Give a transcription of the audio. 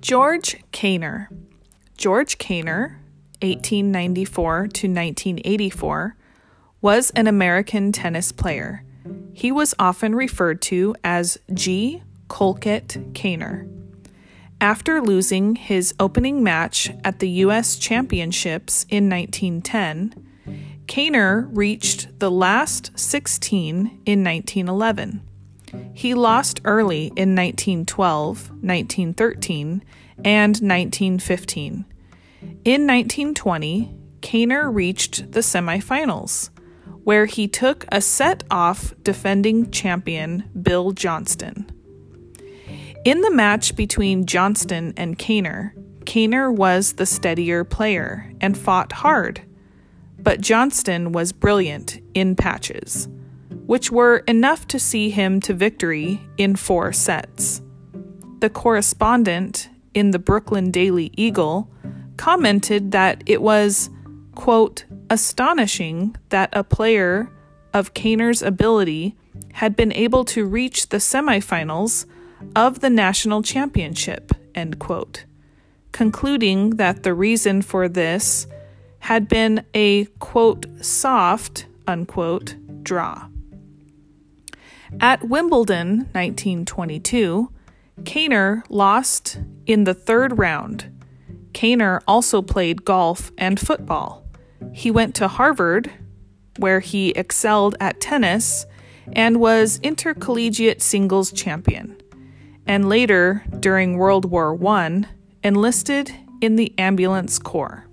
George Caner. George Caner, 1894 to 1984, was an American tennis player. He was often referred to as G. Colquitt Caner. After losing his opening match at the U.S. Championships in 1910, Caner reached the last 16 in 1911. He lost early in 1912, 1913, and 1915. In 1920, Caner reached the semifinals, where he took a set off defending champion Bill Johnston. In the match between Johnston and Caner, Caner was the steadier player and fought hard, but Johnston was brilliant in patches, which were enough to see him to victory in four sets. The correspondent in the Brooklyn Daily Eagle commented that it was, quote, astonishing that a player of Caner's ability had been able to reach the semifinals of the national championship, end quote, concluding that the reason for this had been a quote soft unquote draw. At Wimbledon 1922, Caner lost in the third round. Caner also played golf and football. He went to Harvard, where he excelled at tennis and was intercollegiate singles champion and later, during World War I, enlisted in the ambulance corps.